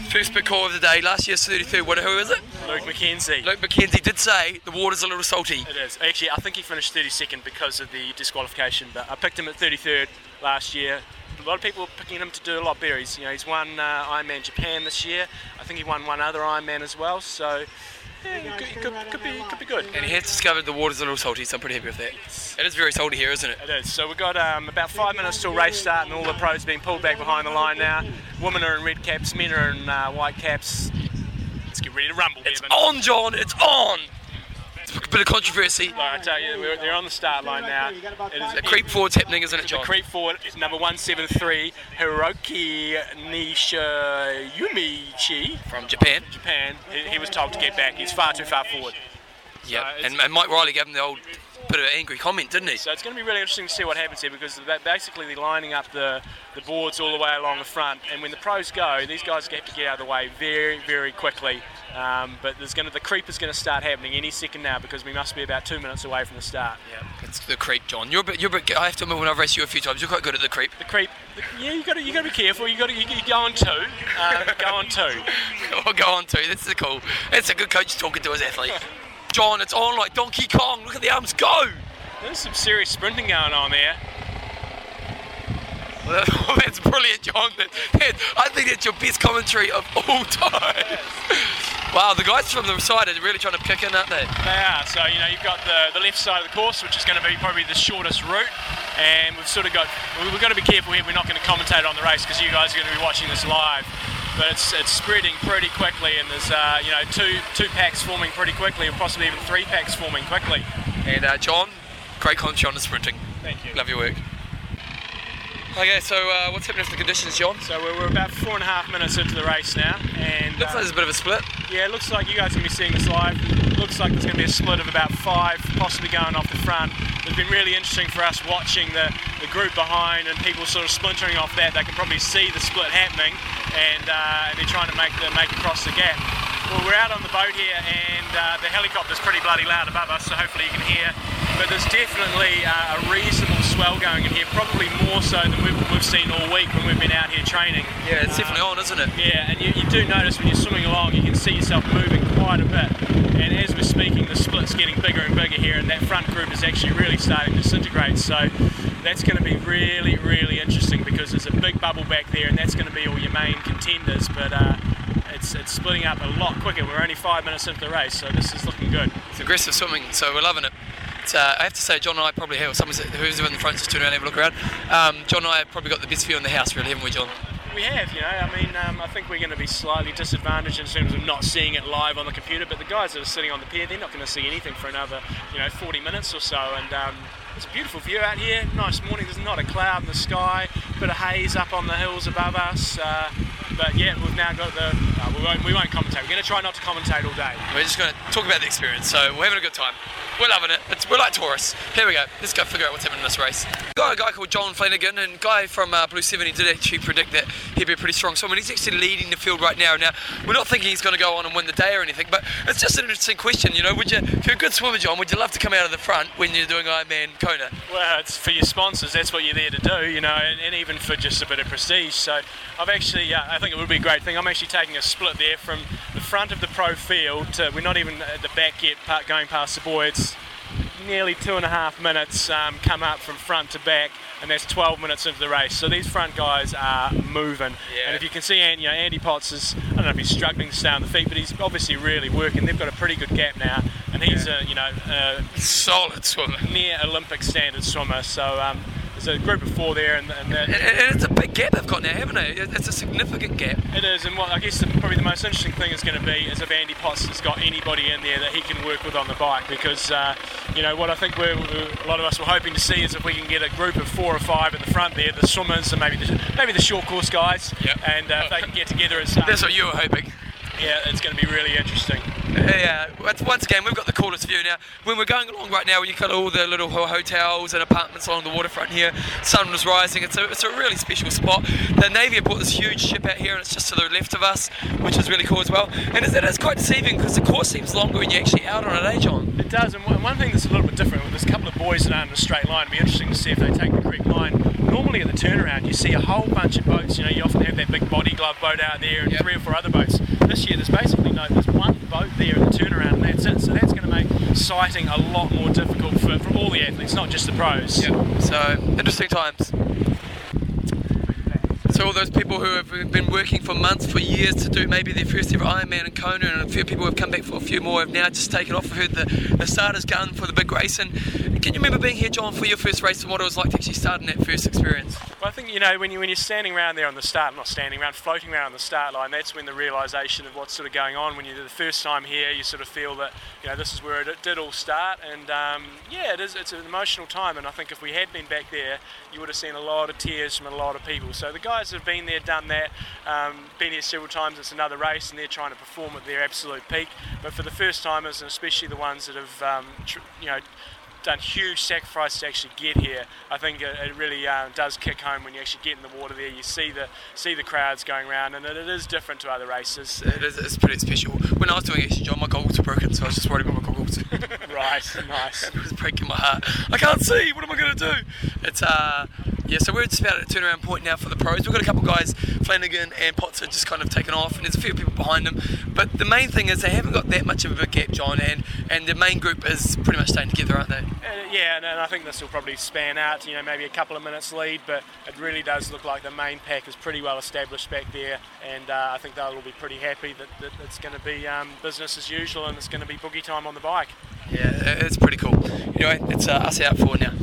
First bit call of the day. Last year's 33rd winner. Who is it? Luke McKenzie. Luke McKenzie did say the water's a little salty. It is. Actually, I think he finished 32nd because of the disqualification, but I picked him at 33rd last year. A lot of people were picking him to do a lot better. He's, you know, he's won uh, Ironman Japan this year. I think he won one other Ironman as well, so yeah, could, could, could, be, could be good. And he has discovered the water's a little salty, so I'm pretty happy with that. It is very salty here, isn't it? It is. So we've got um, about five minutes till race start, and all the pros being pulled back behind the line now. Women are in red caps, men are in uh, white caps. Let's get ready to rumble, It's Bevan. on, John. It's on. It's a bit of controversy. Like I tell you, we're, they're on the start line now. It is The creep forward's happening, isn't it, The John? creep forward is number 173, Hiroki Nishiyumichi From Japan. Japan. He, he was told to get back. He's far too far forward. Yeah, it's- And, and Mike Riley gave him the old bit of an angry comment, didn't he? So it's going to be really interesting to see what happens here because basically they're lining up the, the boards all the way along the front. And when the pros go, these guys have to get out of the way very, very quickly. Um, but there's going to, the creep is going to start happening any second now because we must be about two minutes away from the start. Yeah, it's the creep, John. You're a bit, you're a bit, I have to admit, when I've raced you a few times, you're quite good at the creep. The creep, the, yeah, you got to you got to be careful. You got to you, you go on two, um, go on two. I'll go on to. That's the cool. That's a good coach talking to his athlete. John, it's on like Donkey Kong. Look at the arms go. There's some serious sprinting going on there. That's brilliant, John. That, that- I think that's your best commentary of all time. wow, the guys from the side are really trying to kick in, aren't they? They are. So you know you've got the, the left side of the course, which is going to be probably the shortest route, and we've sort of got we- we've got to be careful here. We're not going to commentate on the race because you guys are going to be watching this live. But it's, it's spreading pretty quickly, and there's uh, you know two two packs forming pretty quickly, and possibly even three packs forming quickly. And uh, John, Great commentary on the sprinting. Thank you. Love your work. Okay, so uh, what's happening with the conditions, John? So we're, we're about four and a half minutes into the race now, and Looks like there's a bit of a split. Yeah, it looks like you guys are going to be seeing this live. Looks like there's going to be a split of about five, possibly going off the front. It's been really interesting for us watching the, the group behind and people sort of splintering off that. They can probably see the split happening, and, uh, they're trying to make the, make across the gap. Well, we're out on the boat here, and uh, the helicopter's pretty bloody loud above us, so hopefully you can hear. But there's definitely uh, a reasonable swell going in here, probably more so than we've, we've seen all week when we've been out here training. Yeah, it's definitely on, isn't it? Yeah, and you, you do notice when you're swimming along, you can see yourself moving quite a bit. Speaking, the split's getting bigger and bigger here, and that front group is actually really starting to disintegrate. So that's going to be really, really interesting because there's a big bubble back there, and that's going to be all your main contenders. But uh, it's, it's splitting up a lot quicker. We're only five minutes into the race, so this is looking good. It's aggressive swimming, so we're loving it. Uh, I have to say, John and I probably have, someone who's in the front just turn around and have a look around. Um, John and I probably got the best view in the house, really, haven't we, John? We have, you know. I mean, um, I think we're going to be slightly disadvantaged in terms of not seeing it live on the computer. But the guys that are sitting on the pier, they're not going to see anything for another, you know, 40 minutes or so. And um, it's a beautiful view out here. Nice morning. There's not a cloud in the sky. Bit of haze up on the hills above us. Uh, but yeah, we've now got the. Uh, we, won't, we won't commentate. We're going to try not to commentate all day. We're just going to talk about the experience. So we're having a good time. We're loving it. It's, we're like Taurus. Here we go. Let's go figure out what's happening in this race. Got a guy called John Flanagan, and guy from uh, Blue 70 did actually predict that he'd be a pretty strong swimmer. He's actually leading the field right now. Now, we're not thinking he's going to go on and win the day or anything, but it's just an interesting question. You know, would you, if you're a good swimmer, John, would you love to come out of the front when you're doing Ironman Kona? Well, it's for your sponsors. That's what you're there to do, you know, and, and even for just a bit of prestige. So, I've actually, yeah, I think it would be a great thing. I'm actually taking a split there from the front of the pro field to we're not even at the back yet, going past the buoy. It's nearly two and a half minutes um, come up from front to back, and that's 12 minutes into the race. So these front guys are moving. Yeah. And if you can see, you know, Andy Potts is, I don't know if he's struggling to stay on the feet, but he's obviously really working. They've got a pretty good gap now, and he's a, you know, a solid swimmer, near Olympic standard swimmer. So um, there's a group of four there, and, and, and, and it's a big gap they've got now, haven't they? It's a significant gap. It is, and what I guess the, probably the most interesting thing is going to be is if Andy Potts has got anybody in there that he can work with on the bike, because uh, you know what I think we're, a lot of us were hoping to see is if we can get a group of four or five at the front there, the swimmers and maybe the, maybe the short course guys, yep. and uh, if they can get together and start. That's what you were hoping. Yeah, it's going to be really interesting. Yeah, once again, we've got the coolest view now. When we're going along right now, you got all the little hotels and apartments along the waterfront here. Sun was rising. It's a, it's a really special spot. The Navy have brought this huge ship out here, and it's just to the left of us, which is really cool as well. And it is quite deceiving because the course seems longer when you're actually out on it, eh, John? It does. And one thing that's a little bit different, there's a couple of buoys that aren't in a straight line. It'd be interesting to see if they take the correct line. Normally at the turnaround, you see a whole bunch of boats. You know, you often have that big body glove boat out there and yep. three or four other boats. This year, there's basically no, there's one boat there at the turnaround, and that's it. So that's going to make sighting a lot more difficult for, for all the athletes, not just the pros. Yep. So interesting times. So all those people who have been working for months, for years to do maybe their first ever Ironman in Kona, and a few people who have come back for a few more have now just taken off. I've heard the, the starter's gun for the big race. And can you remember being here, John, for your first race and what it was like to actually start in that first experience? Well, I think you know when you when you're standing around there on the start, not standing around, floating around on the start line. That's when the realization of what's sort of going on. When you're the first time here, you sort of feel that you know this is where it did all start. And um, yeah, it is. It's an emotional time. And I think if we had been back there, you would have seen a lot of tears from a lot of people. So the guys that have been there, done that, um, been here several times. It's another race, and they're trying to perform at their absolute peak. But for the first timers, and especially the ones that have um, tr- you know done huge sacrifice to actually get here. I think it, it really uh, does kick home when you actually get in the water there. You see the see the crowds going around, and it, it is different to other races. It is it's pretty special. When I was doing actually, John, my goggles were broken, so I was just worried about my goggles. right, nice. it was breaking my heart. I can't see. What am I going to do? It's uh. Yeah, so we're just about at a turnaround point now for the pros. We've got a couple of guys, Flanagan and Potts, are just kind of taken off, and there's a few people behind them. But the main thing is they haven't got that much of a big gap, John, and, and the main group is pretty much staying together, aren't they? Uh, yeah, and, and I think this will probably span out, you know, maybe a couple of minutes lead, but it really does look like the main pack is pretty well established back there, and uh, I think they'll all be pretty happy that, that it's going to be um, business as usual and it's going to be boogie time on the bike. Yeah, it's pretty cool. Anyway, it's uh, us out for now.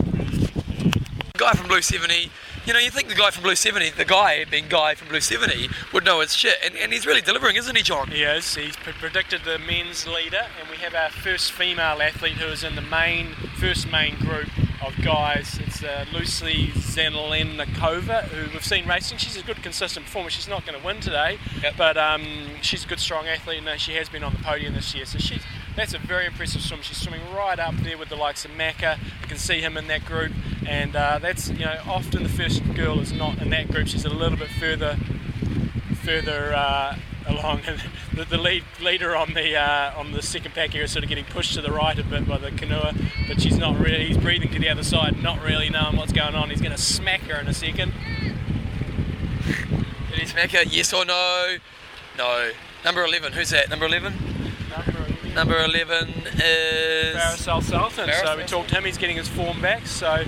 Guy from Blue 70, you know, you think the guy from Blue 70, the guy being Guy from Blue 70, would know his shit, and, and he's really delivering, isn't he, John? He is. He's p- predicted the men's leader, and we have our first female athlete who is in the main, first main group of guys. It's uh, Lucie Zelenkova, who we've seen racing. She's a good, consistent performer. She's not going to win today, but um, she's a good, strong athlete, and uh, she has been on the podium this year. So she's that's a very impressive swim. She's swimming right up there with the likes of Macca. You can see him in that group, and uh, that's you know often the first girl is not in that group. She's a little bit further further uh, along, and the, the lead leader on the uh, on the second pack here is sort of getting pushed to the right a bit by the canoe, but she's not really. He's breathing to the other side, not really knowing what's going on. He's going to smack her in a second. Did he smack her? Yes or no? No. Number 11. Who's that? Number 11? Number 11 is. Faris Al-Sultan. So we Paracel talked to him. He's getting his form back. So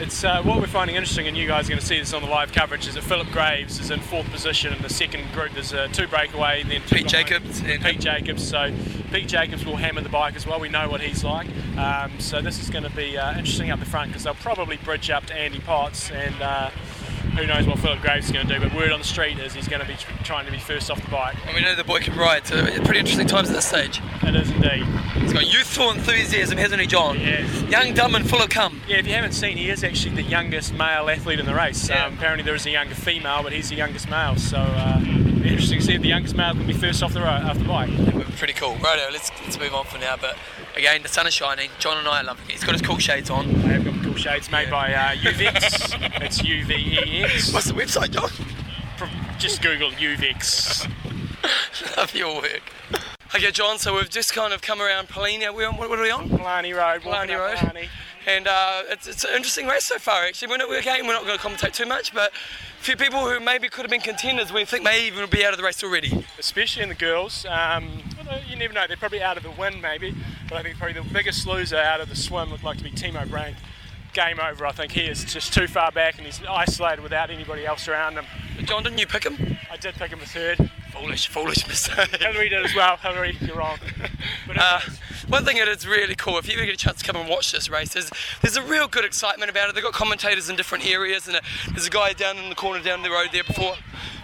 it's uh, what we're finding interesting, and you guys are going to see this on the live coverage. Is that Philip Graves is in fourth position in the second group. There's uh, two breakaway, then two Pete. Jacobs and Pete Jacobs. So Pete Jacobs will hammer the bike as well. We know what he's like. Um, so this is going to be uh, interesting up the front because they'll probably bridge up to Andy Potts and. Who knows what Philip Graves is going to do? But word on the street is he's going to be tr- trying to be first off the bike. And we know the boy can ride, so pretty interesting times at this stage. It is indeed. He's got youthful enthusiasm, hasn't he, John? Yes. Young, dumb, and full of cum. Yeah, if you haven't seen, he is actually the youngest male athlete in the race. Yeah. Um, apparently, there is a younger female, but he's the youngest male. So, uh, interesting to see if the youngest male can be first off the road, off the bike. Pretty cool. Righto, let's, let's move on for now. But again, the sun is shining. John and I are loving it. He's got his cool shades on. I have got cool shades made by uh, Uvex. it's U V E X. What's the website, John? From, Just Google Uvex. Love your work. Okay, John, so we've just kind of come around Palani. We're on, what, what are we on? Blarney Road. up Road. Blarney. And uh, it's, it's an interesting race so far, actually. We're not, we're, again, we're not going to commentate too much, but a few people who maybe could have been contenders, we think may even be out of the race already. especially in the girls. Um, you never know, they're probably out of the win maybe, but I think probably the biggest loser out of the swim looked like to be Timo Bracht. Game over, I think he is just too far back and he's isolated without anybody else around him. John, didn't you pick him? I did pick him a third. Foolish, foolish mistake. Henry did as well. Henry, you're wrong. but Uh, one thing that is really cool, if you ever get a chance to come and watch this race, is there's a real good excitement about it. They've got commentators in different areas, and uh, there's a guy down in the corner down the road there before,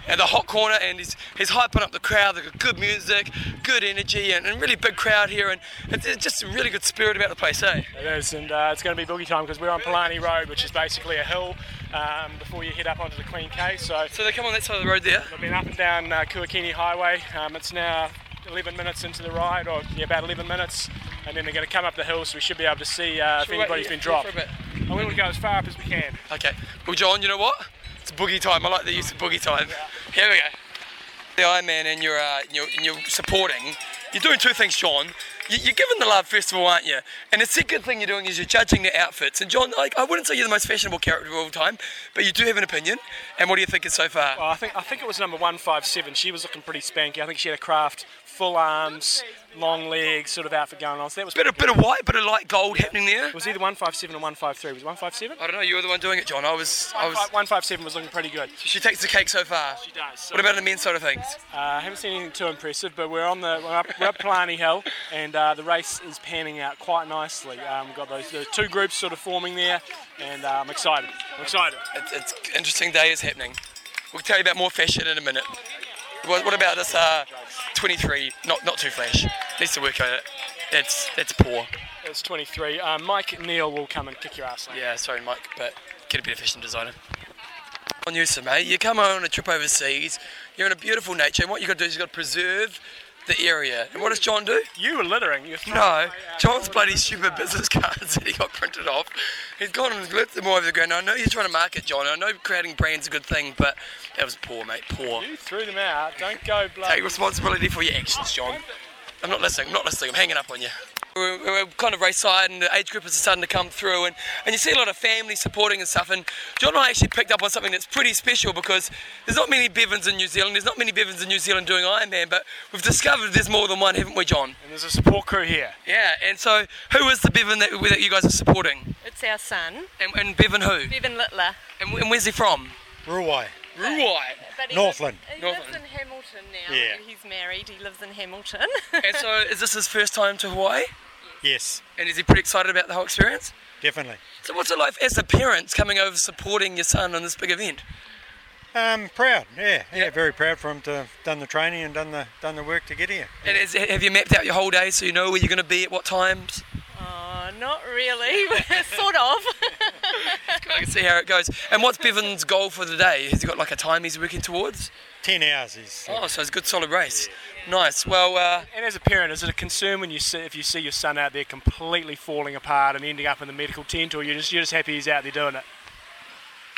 at the hot corner, and he's he's hyping up the crowd. They've got good music, good energy, and, and really big crowd here, and it's, it's just a really good spirit about the place, eh? It is, and uh, it's going to be boogie time because we're on Palani Road, which is basically a hill um, before you head up onto the Queen K. So, so they come on that side of the road there. They've been up and down uh, Kuakini Highway. Um, it's now 11 minutes into the ride, or yeah, about 11 minutes, and then they're going to come up the hill, so we should be able to see uh, if wait been dropped. for a bit? I want to go as far up as we can. Okay. Well, John, you know what? It's boogie time. I like the use of boogie time. Here we go. The Ironman and you're, uh, you're, and you're supporting. You're doing two things, John. You- You're giving the love all, aren't you? And the second thing you're doing is you're judging the outfits. And John, like, I wouldn't say you're the most fashionable character of all time, but you do have an opinion. And what do you think is so far? Well, I think I think it was number 157. She was looking pretty spanky. I think she had a craft, full arms, long legs, sort of outfit going on. So that was bit of bit of white, bit of light gold happening there. Was either 157 or 153? Was 157? I don't know. You were the one doing it, John. I was. I was. 157 was looking pretty good. She takes the cake so far. She does. What about the men's side of things? Uh, I haven't seen anything too impressive, but we're on the we're up, we're up Palani Hill, and uh, the race is panning out quite nicely. Um, we've got those the two groups sort of forming there, and uh, I'm excited. I'm excited. It's, it's interesting day is happening. We'll tell you about more fashion in a minute. What, what about this uh, 23? Not not too flash. Needs to work on it. That's that's poor. It's 23. Uh, Mike Neal will come and kick your ass. Yeah, sorry, Mike, but get a bit of fashion designer. On you, sir, mate. You come on a trip overseas. You're in a beautiful nature, and what you've got to do is you've got to preserve the area. And what does John do? You were littering. You're No, John's bloody stupid business cards that he got printed off. He's gone and lit them all over the ground. I know you're trying to market, John. I know creating brands is a good thing, but that was poor, mate. Poor. You threw them out. Don't go bloody. Take responsibility for your actions, John. I'm not listening. I'm not listening. I'm hanging up on you. We're, we're kind of race side, and the age group is starting to come through, and, and you see a lot of families supporting and stuff. And John and I actually picked up on something that's pretty special because there's not many Bevins in New Zealand. There's not many Bevins in New Zealand doing Ironman, but we've discovered there's more than one, haven't we, John? And there's a support crew here. Yeah. And so, who is the Bevan that, that you guys are supporting? It's our son, And, and Bevan who? Bevan Littler. And, and where's he from? Ruawai. Ruawai. But he Northland. Lives, he Northland. lives in Hamilton now. Yeah. He's married. He lives in Hamilton. and so, is this his first time to Hawaii? Yes, And is he pretty excited about the whole experience? definitely. So, what's it like as a parent coming over supporting your son on this big event? Um, proud. Yeah, yeah, very proud for him to have done the training and done the done the work to get here. And is, have you mapped out your whole day so you know where you're going to be at what times? Oh, Not really. sort of. I can see how it goes. And what's Bevan's goal for the day? Has he got like a time he's working towards? 10 hours is. Oh, so it's a good solid race. Nice. Well, uh, And as a parent, is it a concern when you see if you see your son out there completely falling apart and ending up in the medical tent, or you're just you're just happy he's out there doing it?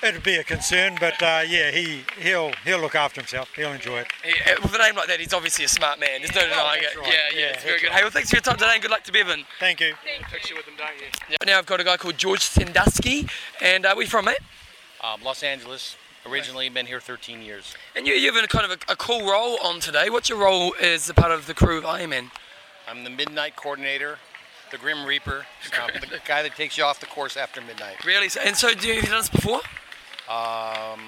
It'd be a concern, but uh, yeah, he he'll he'll look after himself. He'll enjoy it. he, uh, with a name like that, he's obviously a smart man. There's no denying it. right. Yeah, yeah, Yeah, it's very good. right. Hey, well, thanks for your time today and good luck to Bevan. Thank you. Picture with them, don't you? Yeah. Now I've got a guy called George Sandusky, and uh, where you from, mate? Um, Los Angeles. Originally been here 13 years. And you, you have a kind of a, a cool role on today. What's your role as a part of the crew of Ironman? I'm the midnight coordinator, the Grim Reaper, um, the guy that takes you off the course after midnight. Really? And so, do you, have you done this before? Um,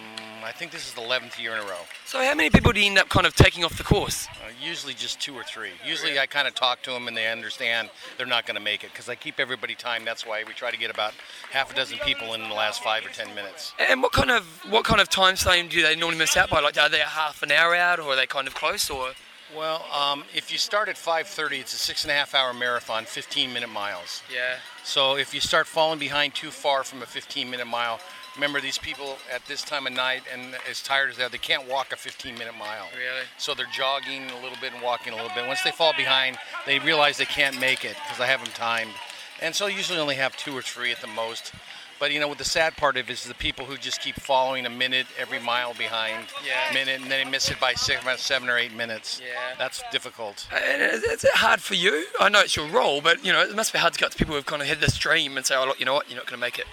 I think this is the 11th year in a row. So, how many people do you end up kind of taking off the course? Uh, usually just two or three. Usually I kind of talk to them and they understand they're not going to make it because I keep everybody timed. That's why we try to get about half a dozen people in the last five or ten minutes. And what kind of what kind of time frame do they normally miss out by? Like, are they a half an hour out, or are they kind of close, or? Well, um, if you start at 5:30, it's a six and a half hour marathon, 15 minute miles. Yeah. So if you start falling behind too far from a 15 minute mile, remember these people at this time of night and as tired as they are, they can't walk a 15 minute mile. Really? So they're jogging a little bit and walking a little bit. Once they fall behind, they realize they can't make it because I have them timed. And so usually only have two or three at the most. But you know what the sad part of it is the people who just keep following a minute every mile behind, Yeah. minute, and then they miss it by six, about seven or eight minutes. Yeah. That's difficult. Uh, and is, is it hard for you? I know it's your role, but you know it must be hard to go to people who've kind of had this dream and say, "Oh, look, you know what? You're not going to make it."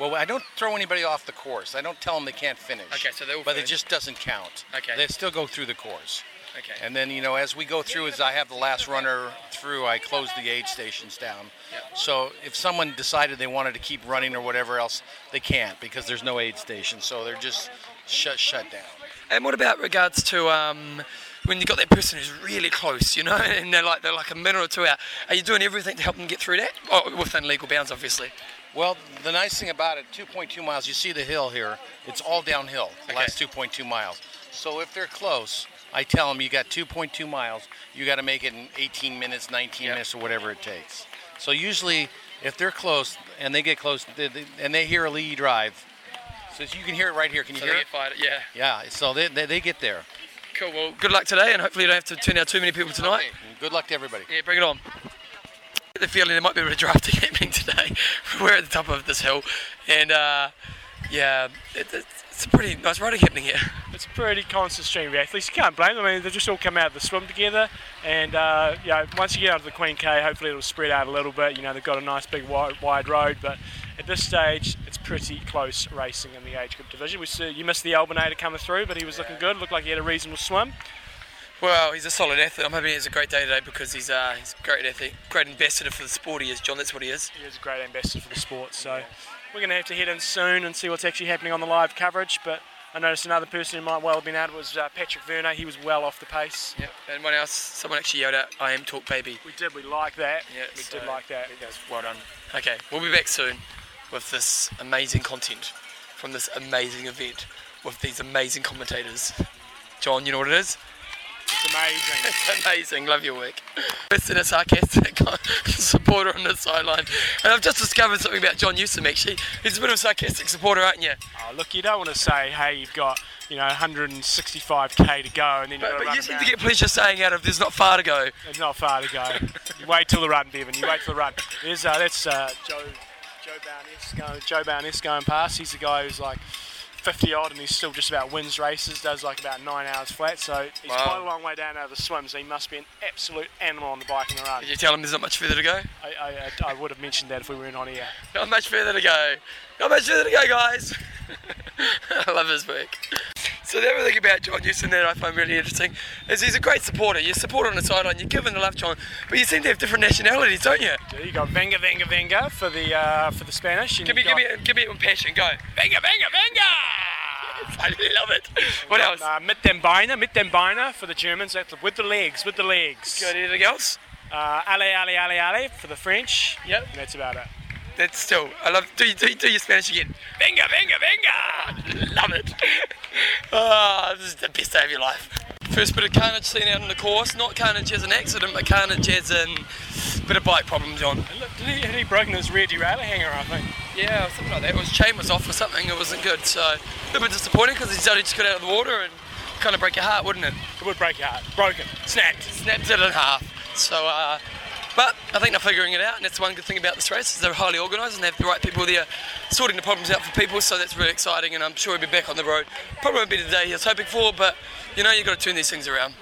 Well, I don't throw anybody off the course. I don't tell them they can't finish. Okay, so they will But finish. it just doesn't count. Okay. They still go through the course. Okay. And then, you know, as we go through, as I have the last runner through, I close the aid stations down. Yep. So if someone decided they wanted to keep running or whatever else, they can't because there's no aid station. So they're just shut shut down. And what about regards to um, when you got that person who's really close, you know, and they're like they're like a minute or two out? Are you doing everything to help them get through that? Oh, within legal bounds, obviously. Well, the nice thing about it, 2.2 miles, you see the hill here, it's all downhill, the last 2.2 miles. So if they're close, I tell them you got 2.2 miles, you got to make it in 18 minutes, 19 minutes, or whatever it takes. So usually, if they're close and they get close they, they, and they hear a lead drive, so you can hear it right here. Can you So hear they it? get fired, yeah. Yeah, so they, they, they get there. Cool. Well, good luck today, and hopefully you don't have to turn out too many people tonight. Good luck to everybody. Yeah, bring it on. The feeling there might be a bit of drafting happening today. We're at the top of this hill, and uh, yeah, it, it's, a pretty nice riding happening here. It's a pretty constant stream of athletes. You can't blame them. I mean, they just all come out of the swim together, and uh, you know, once you get out of the Queen K, hopefully it'll spread out a little bit. You know, they've got a nice big wide, wide road, but at this stage, it's pretty close racing in the age group division. We see, you missed the Albinator coming through, but he was looking good. Looked like he had a reasonable swim. Well, he's a solid athlete. I'm hoping he has a great day today because he's uh, he's a great athlete, great ambassador for the sport. He is, John. That's what he is. He is a great ambassador for the sport. So we're going to have to head in soon and see what's actually happening on the live coverage. But I noticed another person who might well have been out was uh, Patrick Vernay. He was well off the pace. Yep. And what else? Someone actually yelled out, "IMTalk baby." We did. We like that. Yeah, we so did like that. Well done. Okay, we'll be back soon with this amazing content from this amazing event with these amazing commentators. John, you know what it is? It's amazing. It's amazing. Love your work. Listen, a sarcastic supporter on the sideline. And I've just discovered something about John Newsom, actually. He's a bit of a sarcastic supporter, aren't you? Oh, look, you don't want to say, hey, you've got you know 165k to go, and then you've But, you seem to get pleasure saying out of there's not far to go. It's not far to go. you wait till the run, Bevan. You wait till the run. There's uh, that's uh, Joe Joe Bonness going Joe Bonness going past. He's the guy who's like 50 odd, and he still just about wins races. Does like about nine hours flat. So he's Wow. quite a long way down out of the swim. So he must be an absolute animal on the bike and the run. Did you tell him there's not much further to go? I, I, I, I would have mentioned that if we weren't on air. Not much further to go. Not much further to go, guys. I love his work. So the other thing about John Houston that I find really interesting is he's a great supporter. You support on the sideline, you give him the love, John, but you seem to have different nationalities, don't you? You got Venga Venga Venga for the uh, for the Spanish. Give me, give me, give me it with passion. Go. Venga, venga, venga! I love it. What else? Uh, mit dem Beine, mit dem Beine for the Germans. That's with the legs, with the legs. Got anything else? Uh, ale, ale, ale for the French. Yep. That's about it. That's still, I love, do, do, do your Spanish again. Venga, venga, venga! Love it. Oh, this is the best day of your life. first bit of carnage seen out on the course. Not carnage as an accident, but carnage as in bit of bike problem, John. Did he, had he broken his rear derailleur hanger, I think? Yeah, something like that. It was chain was off or something. It wasn't good. So a little bit disappointing because he's only just got out of the water and kind of break your heart, wouldn't it? It would break your heart. Broken. Snapped. Snapped it in half. So, uh, but I think they're figuring it out, and that's one good thing about this race is they're highly organised and they have the right people there sorting the problems out for people. So that's really exciting, and I'm sure he'll be back on the road. Probably won't be the day he was hoping for, but you know you've got to turn these things around.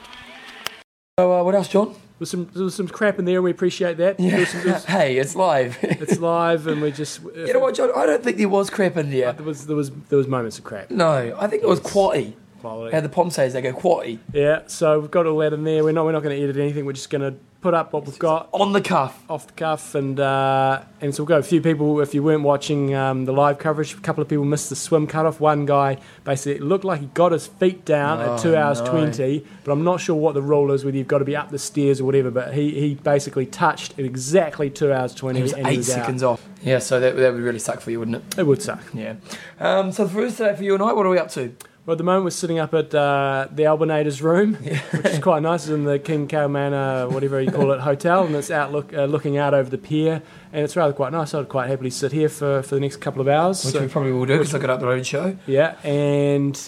So, uh, what else, John? There's some there was some crap in there. We appreciate that. There was some- there hey, it's live. it's live, and we just. You know what, John? I don't think there was crap in there. There was there was there was moments of crap. No, I think it was quality. Quality. How the Pom says they go quality. Yeah, so we've got all that in there. We're not we're not going to edit anything. We're just going to put up what we've got on the cuff, off the cuff, and uh, and so we've got a few people. If you weren't watching um, the live coverage, a couple of people missed the swim cutoff. One guy basically it looked like he got his feet down Oh, at two hours no. twenty, but I'm not sure what the rule is. Whether you've got to be up the stairs or whatever. But he, he basically touched at exactly two hours twenty. It was eight he was out. seconds off. Yeah, so that, that would really suck for you, wouldn't it? It would suck. Yeah. Um, so the first day for you and I, what are we up to? Well, at the moment, we're sitting up at uh, the Albanator's room, which is quite nice. It's in the King Kaumana, whatever you call it, hotel, and it's out look, uh, looking out over the pier, and it's rather quite nice. I'd quite happily sit here for, for the next couple of hours. Which we probably will do because I got up the road show. Yeah, and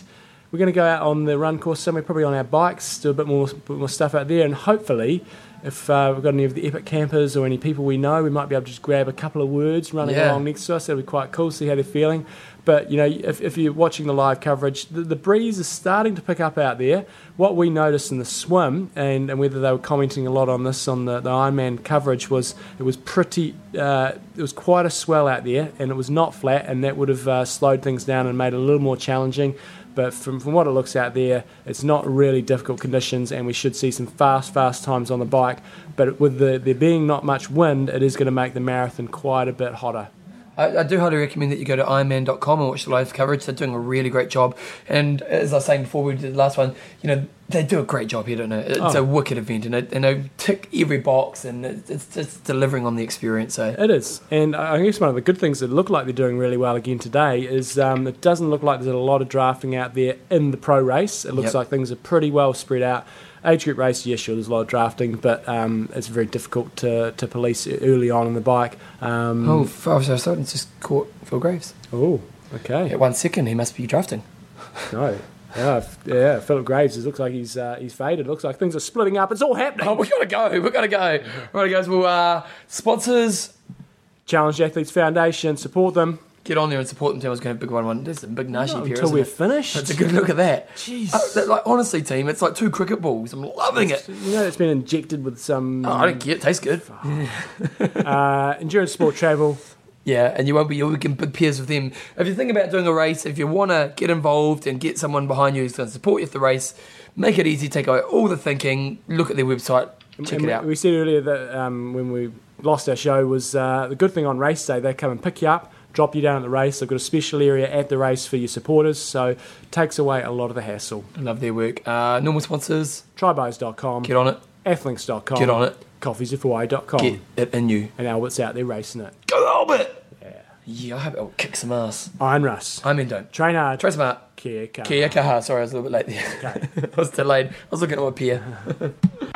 we're going to go out on the run course somewhere, probably on our bikes, do a bit more, bit more stuff out there, and hopefully, if uh, we've got any of the epic campers or any people we know, we might be able to just grab a couple of words running Yeah. along next to us. That'd be quite cool, see how they're feeling. But you know, if, if you're watching the live coverage, the, the breeze is starting to pick up out there. What we noticed in the swim, and, and whether they were commenting a lot on this on the, the Ironman coverage, was it was pretty, uh, it was quite a swell out there, and it was not flat, and that would have uh, slowed things down and made it a little more challenging. But from, from what it looks out there, it's not really difficult conditions, and we should see some fast, fast times on the bike. But with the, there being not much wind, it is going to make the marathon quite a bit hotter. I, I do highly recommend that you go to ironman.com and watch the live coverage. They're doing a really great job. And as I was saying before we did the last one, you know, they do a great job here, don't they? It's Oh. a wicked event and, it, and they tick every box and it's just delivering on the experience. So It is, and I guess one of the good things that look like they're doing really well again today is um, it doesn't look like there's a lot of drafting out there in the pro race. It looks Yep. like things are pretty well spread out. Age group race, yes, sure, there's a lot of drafting, but um, it's very difficult to, to police early on in the bike. Um, Oh, five so starting just caught Phil Graves. Oh, okay. At one second, he must be drafting. No. Yeah, yeah. Philip Graves. It looks like he's uh, he's faded. It looks like things are splitting up. It's all happening. Oh, we gotta go. We gotta go. Right, guys. Well, uh, sponsors, Challenge Athletes Foundation. Support them. Get on there and support them. Tell was going to have a big one. one. There's a big nashi Not here. until we're it? finished. That's a good look at that. Jeez. Uh, like honestly, team, it's like two cricket balls. I'm loving it. You know, it's been injected with some. Oh, I don't care. It tastes good. uh, endurance sport travel. Yeah, and you won't be you'll be in big pairs with them. If you think about doing a race, if you want to get involved and get someone behind you who's going to support you for the race, make it easy. Take away all the thinking. Look at their website. Check And it out. We said earlier that um, when we lost our show was uh, the good thing on race day. They come and pick you up, drop you down at the race. They've got a special area at the race for your supporters, so it takes away a lot of the hassle. I love their work. Uh, normal sponsors. Tribos.com. Get on it. Athlinks.com. Get on it. Coffeesofhawaii.com. Get it in you. And Albert's out there racing it. Go Albert. Yeah. Yeah, I hope it'll kick some ass. Iron Russ. I mean, don't. Train hard. Try smart. Kia kaha. Kia kaha. Sorry, I was a little bit late there. Okay. I was delayed. I was looking at my peer.